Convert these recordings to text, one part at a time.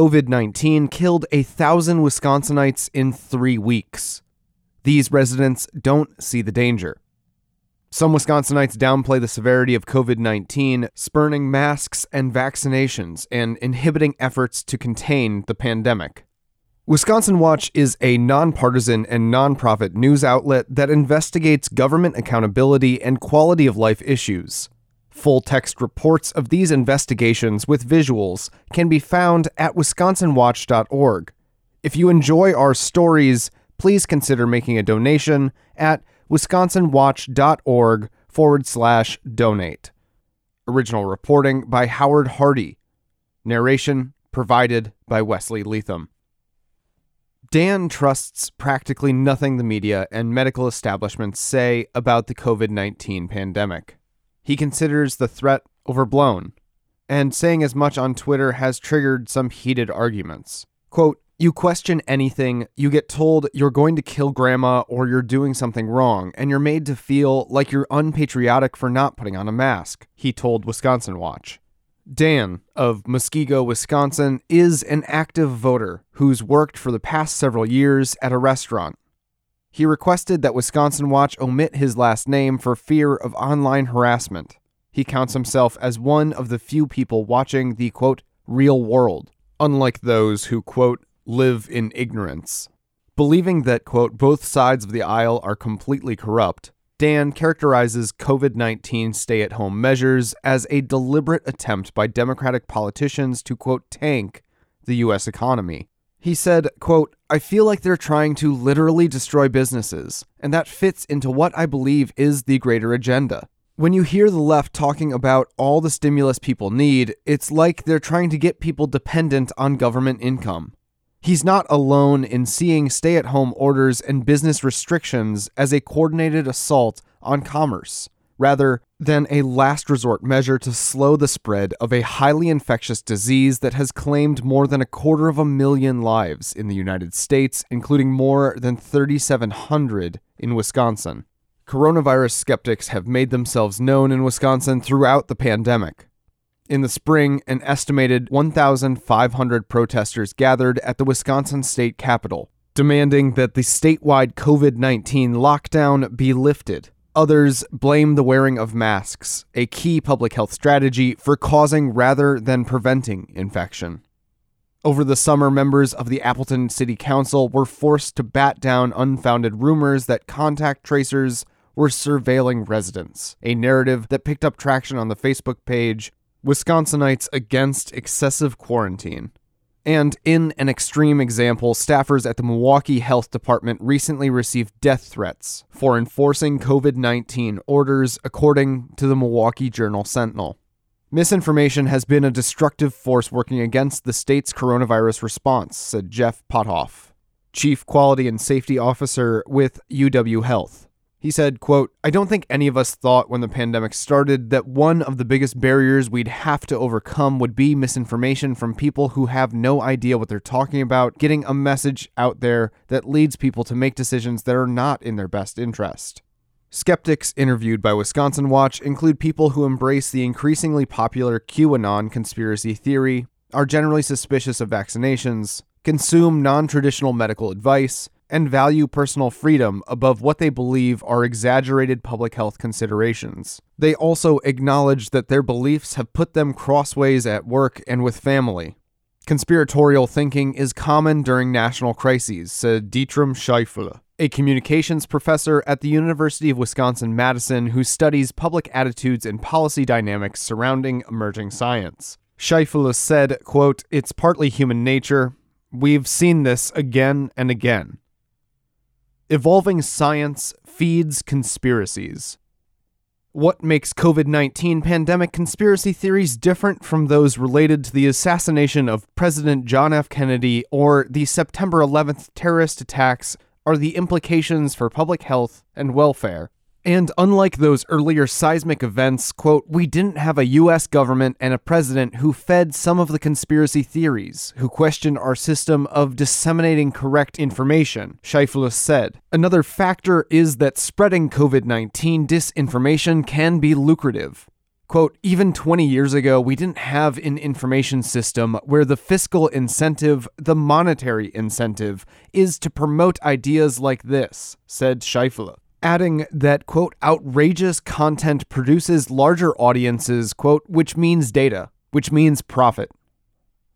COVID 19 killed a thousand Wisconsinites in three weeks. These residents don't see the danger. Some Wisconsinites downplay the severity of COVID 19, spurning masks and vaccinations and inhibiting efforts to contain the pandemic. Wisconsin Watch is a nonpartisan and nonprofit news outlet that investigates government accountability and quality of life issues. Full text reports of these investigations with visuals can be found at wisconsinwatch.org. If you enjoy our stories, please consider making a donation at wisconsinwatch.org forward slash donate. Original reporting by Howard Hardee. Narration provided by Wesley Leatham. Dan trusts practically nothing the media and medical establishments say about the COVID 19 pandemic. He considers the threat overblown, and saying as much on Twitter has triggered some heated arguments. Quote, you question anything, you get told you're going to kill grandma or you're doing something wrong, and you're made to feel like you're unpatriotic for not putting on a mask, he told Wisconsin Watch. Dan of Muskego, Wisconsin, is an active voter who's worked for the past several years at a restaurant. He requested that Wisconsin Watch omit his last name for fear of online harassment. He counts himself as one of the few people watching the quote, real world, unlike those who quote, live in ignorance. Believing that quote, both sides of the aisle are completely corrupt, Dan characterizes COVID 19 stay at home measures as a deliberate attempt by Democratic politicians to, quote, tank the U.S. economy. He said, quote, I feel like they're trying to literally destroy businesses, and that fits into what I believe is the greater agenda. When you hear the left talking about all the stimulus people need, it's like they're trying to get people dependent on government income. He's not alone in seeing stay at home orders and business restrictions as a coordinated assault on commerce, rather than a last resort measure to slow the spread of a highly infectious disease that has claimed more than a quarter of a million lives in the United States, including more than 3,700 in Wisconsin. Coronavirus skeptics have made themselves known in Wisconsin throughout the pandemic. In the spring, an estimated 1,500 protesters gathered at the Wisconsin state capitol, demanding that the statewide COVID 19 lockdown be lifted. Others blame the wearing of masks, a key public health strategy, for causing rather than preventing infection. Over the summer, members of the Appleton City Council were forced to bat down unfounded rumors that contact tracers were surveilling residents, a narrative that picked up traction on the Facebook page Wisconsinites Against Excessive Quarantine. And in an extreme example, staffers at the Milwaukee Health Department recently received death threats for enforcing COVID 19 orders, according to the Milwaukee Journal Sentinel. Misinformation has been a destructive force working against the state's coronavirus response, said Jeff Pothof, Chief Quality and Safety Officer with UW Health. He said, quote, I don't think any of us thought when the pandemic started that one of the biggest barriers we'd have to overcome would be misinformation from people who have no idea what they're talking about, getting a message out there that leads people to make decisions that are not in their best interest. Skeptics interviewed by Wisconsin Watch include people who embrace the increasingly popular QAnon conspiracy theory, are generally suspicious of vaccinations, consume non traditional medical advice, and value personal freedom above what they believe are exaggerated public health considerations. They also acknowledge that their beliefs have put them crossways at work and with family. Conspiratorial thinking is common during national crises, said Dietram Scheufele, a communications professor at the University of Wisconsin Madison who studies public attitudes and policy dynamics surrounding emerging science. Scheufele said, quote, It's partly human nature. We've seen this again and again. Evolving science feeds conspiracies. What makes COVID 19 pandemic conspiracy theories different from those related to the assassination of President John F. Kennedy or the September 11th terrorist attacks are the implications for public health and welfare. And unlike those earlier seismic events, quote, we didn't have a US government and a president who fed some of the conspiracy theories, who questioned our system of disseminating correct information, Scheufele said. Another factor is that spreading COVID 19 disinformation can be lucrative. Quote, even 20 years ago, we didn't have an information system where the fiscal incentive, the monetary incentive, is to promote ideas like this, said Scheufele. Adding that, quote, outrageous content produces larger audiences, quote, which means data, which means profit.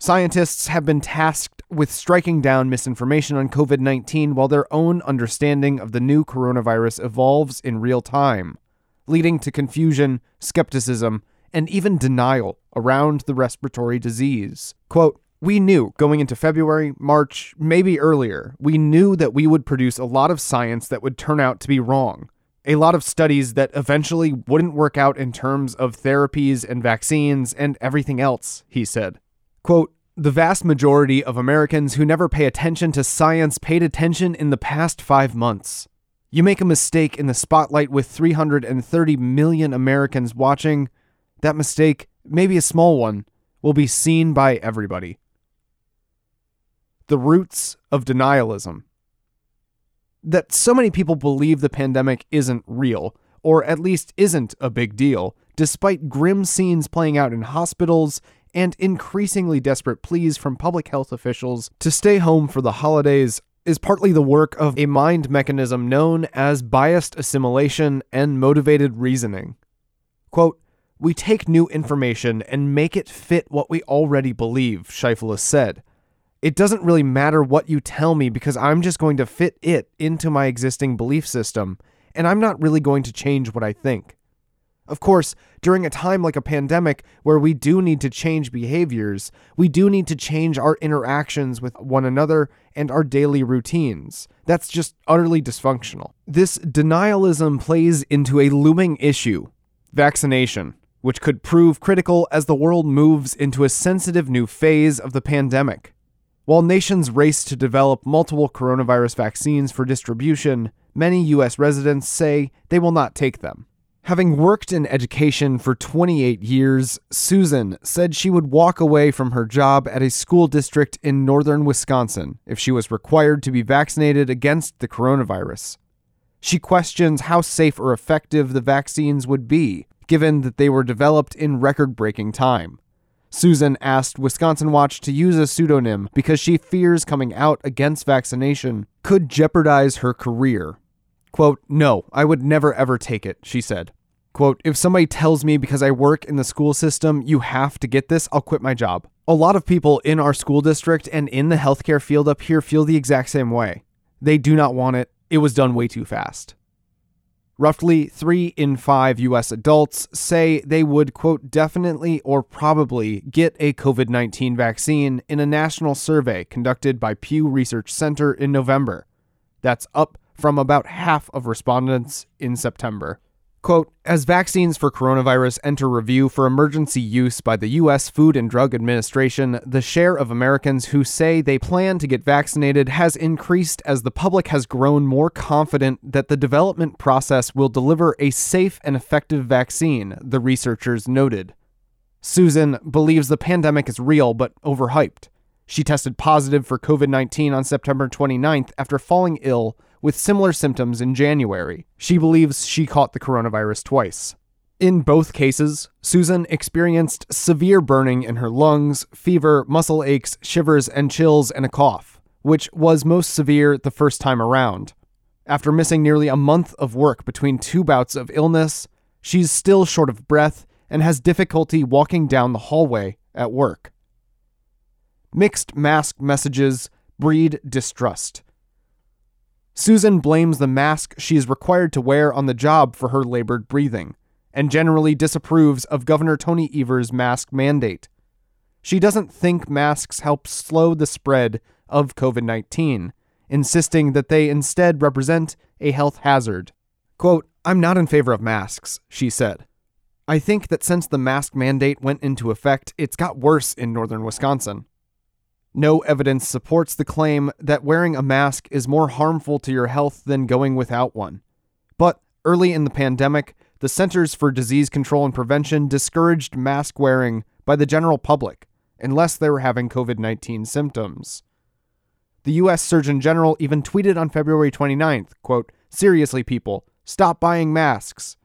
Scientists have been tasked with striking down misinformation on COVID 19 while their own understanding of the new coronavirus evolves in real time leading to confusion, skepticism, and even denial around the respiratory disease. Quote, we knew going into February, March, maybe earlier, we knew that we would produce a lot of science that would turn out to be wrong. A lot of studies that eventually wouldn't work out in terms of therapies and vaccines and everything else, he said. Quote, the vast majority of Americans who never pay attention to science paid attention in the past five months. You make a mistake in the spotlight with 330 million Americans watching, that mistake, maybe a small one, will be seen by everybody. The roots of denialism. That so many people believe the pandemic isn't real, or at least isn't a big deal, despite grim scenes playing out in hospitals and increasingly desperate pleas from public health officials to stay home for the holidays is partly the work of a mind mechanism known as biased assimilation and motivated reasoning. Quote, we take new information and make it fit what we already believe, Scheufele said. It doesn't really matter what you tell me because I'm just going to fit it into my existing belief system, and I'm not really going to change what I think. Of course, during a time like a pandemic where we do need to change behaviors, we do need to change our interactions with one another and our daily routines. That's just utterly dysfunctional. This denialism plays into a looming issue vaccination, which could prove critical as the world moves into a sensitive new phase of the pandemic. While nations race to develop multiple coronavirus vaccines for distribution, many U.S. residents say they will not take them. Having worked in education for 28 years, Susan said she would walk away from her job at a school district in northern Wisconsin if she was required to be vaccinated against the coronavirus. She questions how safe or effective the vaccines would be, given that they were developed in record breaking time. Susan asked Wisconsin Watch to use a pseudonym because she fears coming out against vaccination could jeopardize her career Quote, no, I would never ever take it, she said. Quote, if somebody tells me because I work in the school system, you have to get this, I'll quit my job. A lot of people in our school district and in the healthcare field up here feel the exact same way. They do not want it. It was done way too fast. Roughly three in five US adults say they would, quote, definitely or probably get a COVID 19 vaccine in a national survey conducted by Pew Research Center in November. That's up from about half of respondents in September. Quote, as vaccines for coronavirus enter review for emergency use by the U.S. Food and Drug Administration, the share of Americans who say they plan to get vaccinated has increased as the public has grown more confident that the development process will deliver a safe and effective vaccine, the researchers noted. Susan believes the pandemic is real but overhyped. She tested positive for COVID 19 on September 29th after falling ill with similar symptoms in January. She believes she caught the coronavirus twice. In both cases, Susan experienced severe burning in her lungs, fever, muscle aches, shivers, and chills, and a cough, which was most severe the first time around. After missing nearly a month of work between two bouts of illness, she's still short of breath and has difficulty walking down the hallway at work. Mixed mask messages breed distrust. Susan blames the mask she is required to wear on the job for her labored breathing, and generally disapproves of Governor Tony Evers' mask mandate. She doesn't think masks help slow the spread of COVID 19, insisting that they instead represent a health hazard. Quote, I'm not in favor of masks, she said. I think that since the mask mandate went into effect, it's got worse in northern Wisconsin. No evidence supports the claim that wearing a mask is more harmful to your health than going without one. But early in the pandemic, the Centers for Disease Control and Prevention discouraged mask wearing by the general public unless they were having COVID 19 symptoms. The US Surgeon General even tweeted on February 29th, quote, "Seriously people, stop buying masks."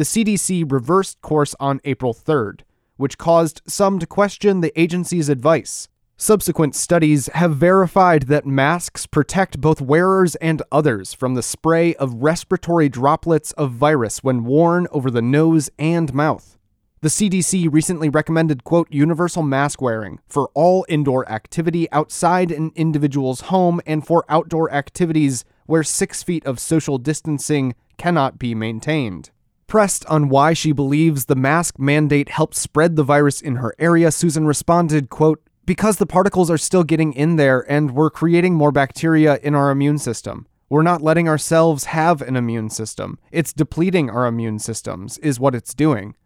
the CDC reversed course on April 3rd, which caused some to question the agency's advice. Subsequent studies have verified that masks protect both wearers and others from the spray of respiratory droplets of virus when worn over the nose and mouth. The CDC recently recommended, quote, universal mask wearing for all indoor activity outside an individual's home and for outdoor activities where six feet of social distancing cannot be maintained. Pressed on why she believes the mask mandate helped spread the virus in her area, Susan responded, quote, because the particles are still getting in there and we're creating more bacteria in our immune system. We're not letting ourselves have an immune system. It's depleting our immune systems, is what it's doing.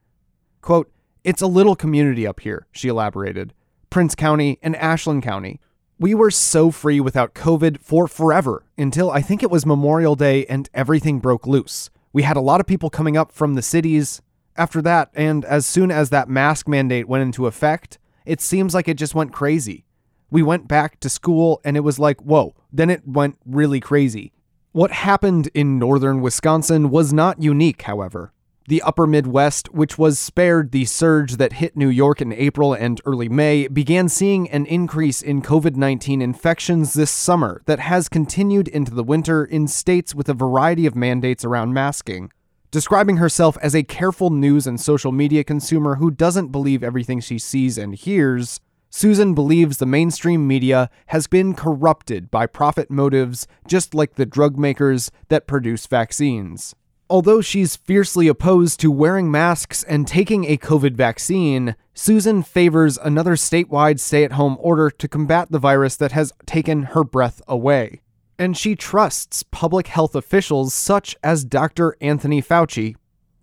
Quote, It's a little community up here, she elaborated. Price County and Ashland County. We were so free without COVID for forever until I think it was Memorial Day and everything broke loose. We had a lot of people coming up from the cities. After that, and as soon as that mask mandate went into effect, it seems like it just went crazy. We went back to school and it was like, whoa, then it went really crazy. What happened in northern Wisconsin was not unique, however. The upper Midwest, which was spared the surge that hit New York in April and early May, began seeing an increase in COVID 19 infections this summer that has continued into the winter in states with a variety of mandates around masking. Describing herself as a careful news and social media consumer who doesn't believe everything she sees and hears, Susan believes the mainstream media has been corrupted by profit motives just like the drug makers that produce vaccines. Although she's fiercely opposed to wearing masks and taking a COVID vaccine, Susan favors another statewide stay at home order to combat the virus that has taken her breath away. And she trusts public health officials such as Dr. Anthony Fauci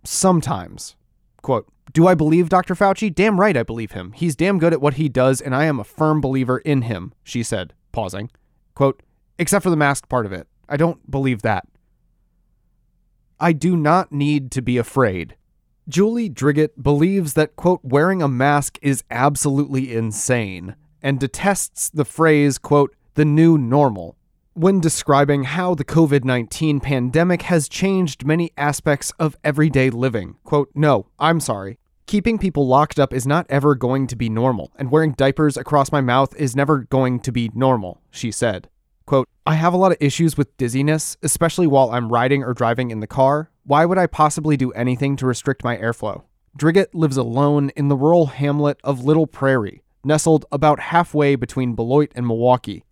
sometimes. Quote, Do I believe Dr. Fauci? Damn right I believe him. He's damn good at what he does, and I am a firm believer in him, she said, pausing. Quote, Except for the mask part of it. I don't believe that. I do not need to be afraid. Julie Driggett believes that, quote, wearing a mask is absolutely insane and detests the phrase, quote, the new normal, when describing how the COVID 19 pandemic has changed many aspects of everyday living. Quote, no, I'm sorry. Keeping people locked up is not ever going to be normal, and wearing diapers across my mouth is never going to be normal, she said. Quote, I have a lot of issues with dizziness, especially while I'm riding or driving in the car. Why would I possibly do anything to restrict my airflow? Driggett lives alone in the rural hamlet of Little Prairie, nestled about halfway between Beloit and Milwaukee.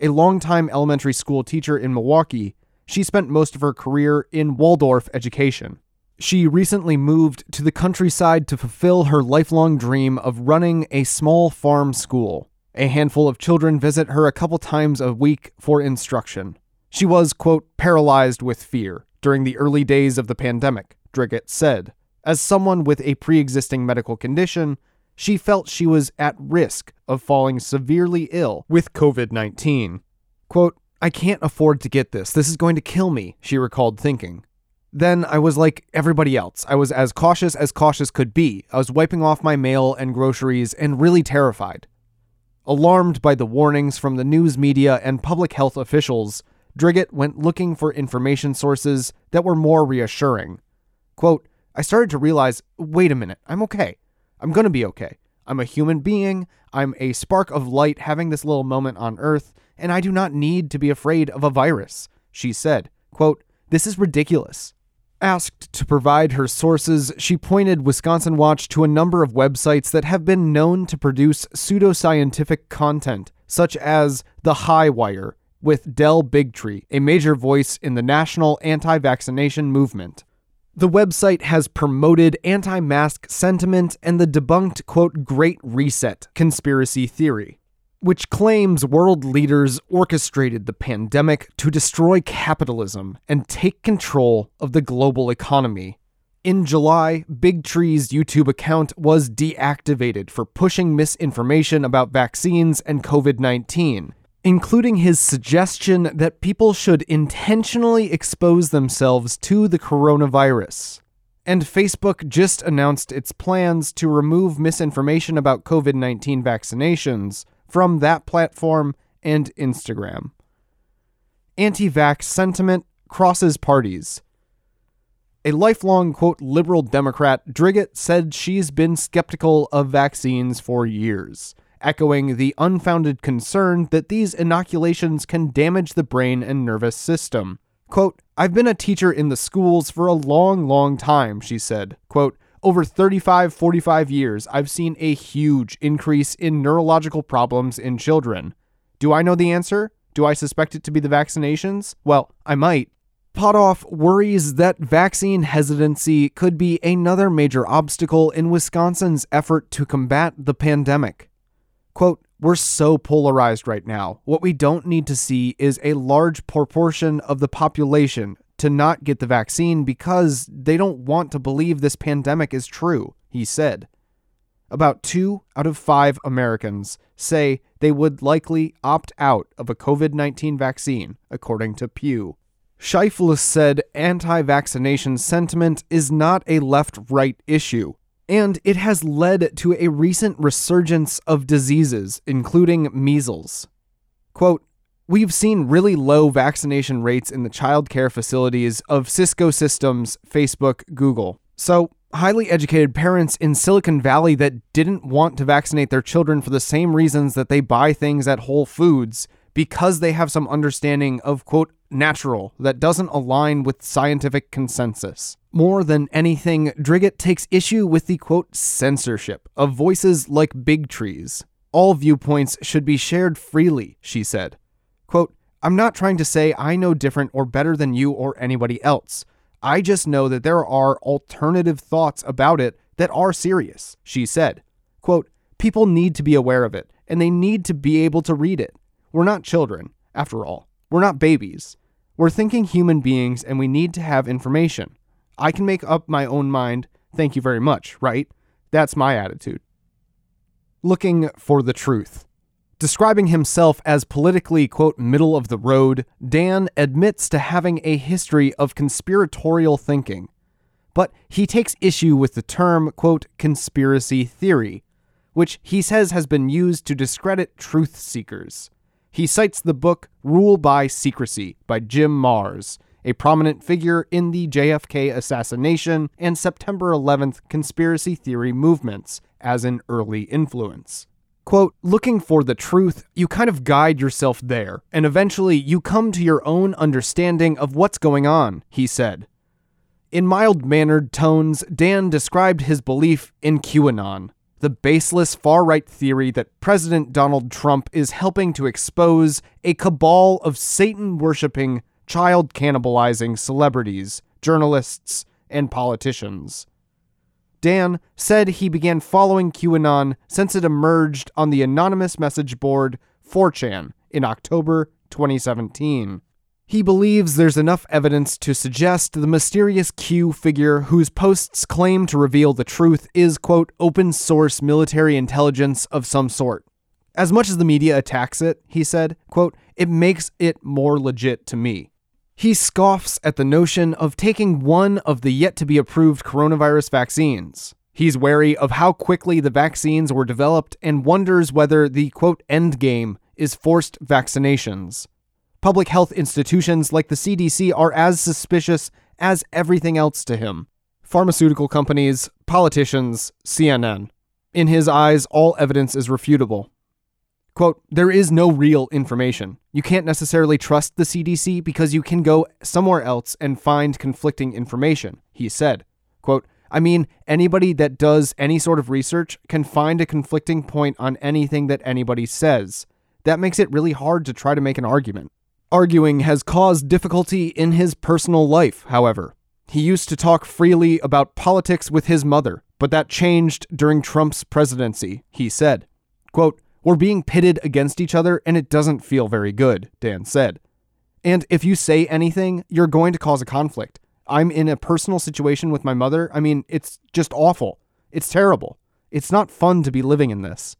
A longtime elementary school teacher in Milwaukee, she spent most of her career in Waldorf education. She recently moved to the countryside to fulfill her lifelong dream of running a small farm school. A handful of children visit her a couple times a week for instruction. She was, quote, paralyzed with fear during the early days of the pandemic, Driggett said. As someone with a pre existing medical condition, she felt she was at risk of falling severely ill with COVID 19. Quote, I can't afford to get this. This is going to kill me, she recalled thinking. Then I was like everybody else. I was as cautious as cautious could be. I was wiping off my mail and groceries and really terrified. Alarmed by the warnings from the news media and public health officials, Driggett went looking for information sources that were more reassuring. Quote, I started to realize wait a minute, I'm okay. I'm going to be okay. I'm a human being. I'm a spark of light having this little moment on Earth, and I do not need to be afraid of a virus, she said. Quote, This is ridiculous. Asked to provide her sources, she pointed Wisconsin Watch to a number of websites that have been known to produce pseudoscientific content, such as The High Wire, with Del Bigtree, a major voice in the national anti vaccination movement. The website has promoted anti mask sentiment and the debunked, quote, Great Reset conspiracy theory which claims world leaders orchestrated the pandemic to destroy capitalism and take control of the global economy. In July, Bigtree's YouTube account was deactivated for pushing misinformation about vaccines and COVID 19, including his suggestion that people should intentionally expose themselves to the coronavirus. And Facebook just announced its plans to remove misinformation about COVID 19 vaccinations from that platform and Instagram. Anti vax sentiment crosses parties. A lifelong, quote, liberal Democrat, Driggett said she's been skeptical of vaccines for years, echoing the unfounded concern that these inoculations can damage the brain and nervous system. Quote, I've been a teacher in the schools for a long, long time, she said. Quote, over 35, 45 years, I've seen a huge increase in neurological problems in children. Do I know the answer? Do I suspect it to be the vaccinations? Well, I might. Pothof worries that vaccine hesitancy could be another major obstacle in Wisconsin's effort to combat the pandemic. Quote, We're so polarized right now. What we don't need to see is a large proportion of the population to not get the vaccine because they don't want to believe this pandemic is true, he said. About two out of five Americans say they would likely opt out of a COVID 19 vaccine, according to Pew. Scheufele said anti vaccination sentiment is not a left right issue, and it has led to a recent resurgence of diseases, including measles. Quote, We've seen really low vaccination rates in the child care facilities of Cisco Systems, Facebook, Google. So, highly educated parents in Silicon Valley that didn't want to vaccinate their children for the same reasons that they buy things at Whole Foods because they have some understanding of, quote, natural that doesn't align with scientific consensus. More than anything, Driggett takes issue with the, quote, censorship of voices like Bigtree's. All viewpoints should be shared freely, she said. Quote, I'm not trying to say I know different or better than you or anybody else. I just know that there are alternative thoughts about it that are serious, she said. Quote, People need to be aware of it, and they need to be able to read it. We're not children, after all. We're not babies. We're thinking human beings, and we need to have information. I can make up my own mind. Thank you very much, right? That's my attitude. Looking for the truth. Describing himself as politically, quote, middle of the road, Dan admits to having a history of conspiratorial thinking. But he takes issue with the term, quote, conspiracy theory, which he says has been used to discredit truth seekers. He cites the book Rule by Secrecy by Jim Marrs, a prominent figure in the JFK assassination and September 11th conspiracy theory movements, as an early influence. Quote, looking for the truth, you kind of guide yourself there, and eventually you come to your own understanding of what's going on, he said. In mild mannered tones, Dan described his belief in QAnon, the baseless far right theory that President Donald Trump is helping to expose a cabal of Satan worshipping, child cannibalizing celebrities, journalists, and politicians. Dan said he began following QAnon since it emerged on the anonymous message board 4chan in October 2017. He believes there's enough evidence to suggest the mysterious Q figure whose posts claim to reveal the truth is, quote, open source military intelligence of some sort. As much as the media attacks it, he said, quote, it makes it more legit to me. He scoffs at the notion of taking one of the yet to be approved coronavirus vaccines. He's wary of how quickly the vaccines were developed and wonders whether the quote end game is forced vaccinations. Public health institutions like the CDC are as suspicious as everything else to him. Pharmaceutical companies, politicians, CNN. In his eyes, all evidence is refutable. Quote, there is no real information. You can't necessarily trust the CDC because you can go somewhere else and find conflicting information, he said. Quote, I mean, anybody that does any sort of research can find a conflicting point on anything that anybody says. That makes it really hard to try to make an argument. Arguing has caused difficulty in his personal life, however. He used to talk freely about politics with his mother, but that changed during Trump's presidency, he said. Quote, we're being pitted against each other, and it doesn't feel very good, Dan said. And if you say anything, you're going to cause a conflict. I'm in a personal situation with my mother. I mean, it's just awful. It's terrible. It's not fun to be living in this.